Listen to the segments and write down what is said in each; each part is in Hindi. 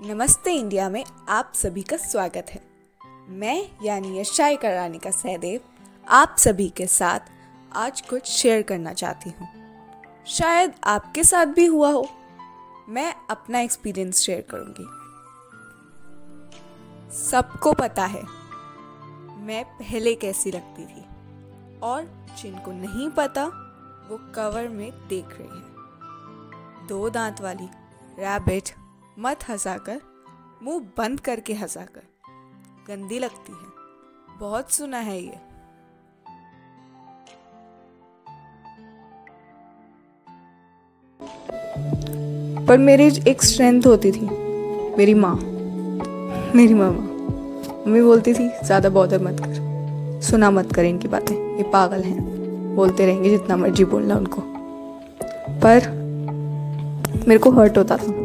नमस्ते इंडिया में आप सभी का स्वागत है। मैं यानी यशाई करानी का सहदेव आप सभी के साथ आज कुछ शेयर करना चाहती हूँ। शायद आपके साथ भी हुआ हो। मैं अपना एक्सपीरियंस शेयर करूँगी। सबको पता है, मैं पहले कैसी लगती थी और जिनको नहीं पता, वो कवर में देख रही है। दो दांत वाली रैबिट मत हंसा कर मुँह बंद करके हंसा कर गंदी लगती है। बहुत सुना है ये। पर मेरी एक स्ट्रेंथ होती थी, मेरी माँ। मेरी मामा मम्मी बोलती थी, ज़्यादा बॉदर मत कर। सुना मत कर इनकी बातें। ये पागल हैं। बोलते रहेंगे जितना मर्ज़ी बोलना उनको। पर मेरे को हर्ट होता था।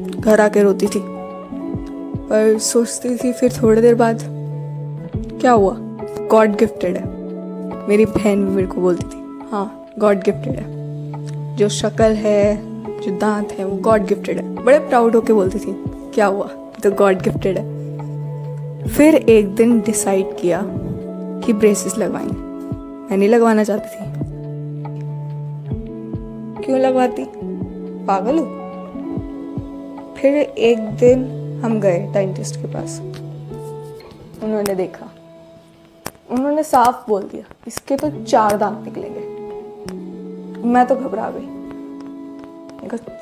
घर आके रोती थी। पर सोचती थी फिर थोड़ी देर बाद, क्या हुआ? गॉड गिफ्टेड है। मेरी बहन भी मेरे को बोलती थी हाँ गॉड गिफ्टेड है। जो शक्ल है, जो दांत है, वो गॉड गिफ्टेड है। बड़े प्राउड होके बोलती थी, क्या हुआ? तो गॉड गिफ्टेड है। फिर एक दिन डिसाइड किया कि ब्रेसेस लगवाएँगे। मैं नहीं लगवाना चाहती थी। क्यों लगवाती? पागल हूँ? फिर एक दिन हम गए डेंटिस्ट के पास। उन्होंने देखा। उन्होंने साफ़ बोल दिया, इसके तो चार दांत निकलेंगे मैं तो घबरा गई।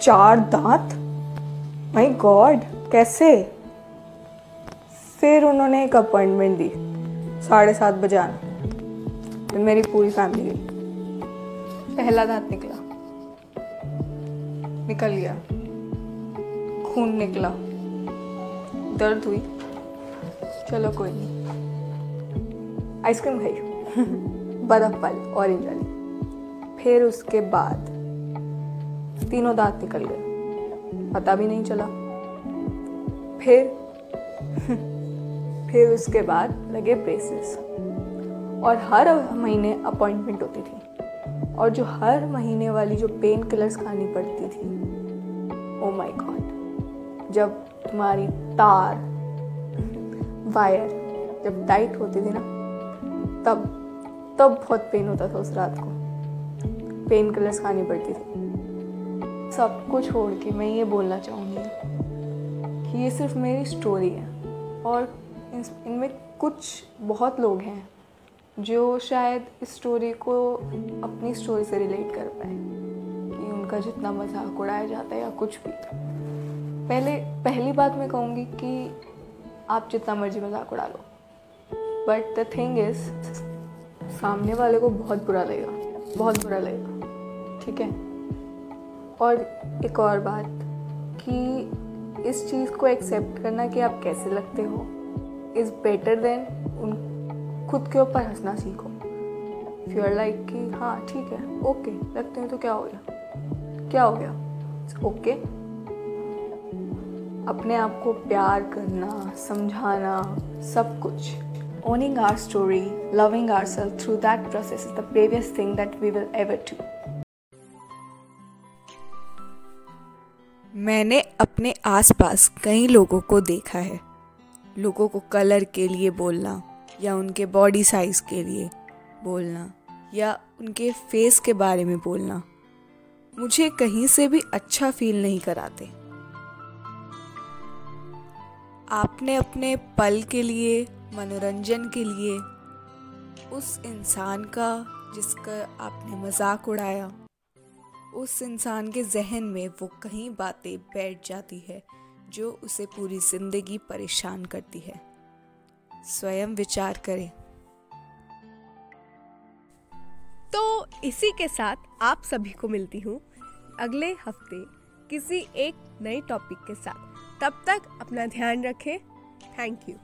चार दांत? माय गॉड कैसे? फिर उन्होंने एक अपॉइंटमेंट दी, साढ़े सात बजे आना। फिर मेरी पूरी फैमिली गई। पहला दांत निकला। निकल गया। खून निकला। दर्द हुई। चलो कोई नहीं। आइसक्रीम खाई बर्फ़ वाली ऑरेंज वाली। फिर उसके बाद तीनों दांत निकल गए। पता भी नहीं चला। फिर फिर उसके बाद लगे ब्रेसेस और हर महीने अपॉइंटमेंट होती थी। और जो हर महीने वाली जो पेन किलर्स खानी पड़ती थी ओ माय गॉड जब तुम्हारी तार, वायर जब टाइट होती थी ना, तब तब बहुत पेन होता था उस रात को। पेन किलर्स खानी पड़ती थी। सब कुछ छोड़ के मैं ये बोलना चाहूँगी कि ये सिर्फ़ मेरी स्टोरी है और इनमें कुछ बहुत लोग हैं जो शायद इस स्टोरी को अपनी स्टोरी से रिलेट कर पाए कि उनका जितना मज़ाक उड़ाया जाता है या कुछ भी। पहले, पहली बात मैं कहूँगी कि आप जितना मर्ज़ी मज़ाक उड़ा लो। बट द थिंग इज़ सामने वाले को बहुत बुरा लगेगा, बहुत बुरा लगेगा, ठीक है? और एक और बात कि इस चीज़ को एक्सेप्ट करना कि आप कैसे लगते हो इज़ बेटर देन उन, खुद के ऊपर हंसना सीखो। यू आर लाइक कि हाँ ठीक है ओके लगते हैं तो क्या हो गया? क्या हो गया? Okay okay. अपने आप को प्यार करना, समझाना, सब कुछ। Owning our story loving our self through that process is the bravest thing that we will ever do मैंने अपने आसपास कई लोगों को देखा है। लोगों को कलर के लिए बोलना, या उनके बॉडी साइज़ के लिए बोलना, या उनके फेस के बारे में बोलना। मुझे कहीं से भी अच्छा फील नहीं कराते। आपने अपने पल के लिए, मनोरंजन के लिए, उस इंसान का जिसका आपने मज़ाक उड़ाया, उस इंसान के जहन में वो कहीं बातें बैठ जाती है जो उसे पूरी ज़िंदगी परेशान करती है। स्वयं विचार करें। तो इसी के साथ आप सभी को मिलती हूँ अगले हफ़्ते किसी एक नए टॉपिक के साथ। तब तक अपना ध्यान रखें। Thank you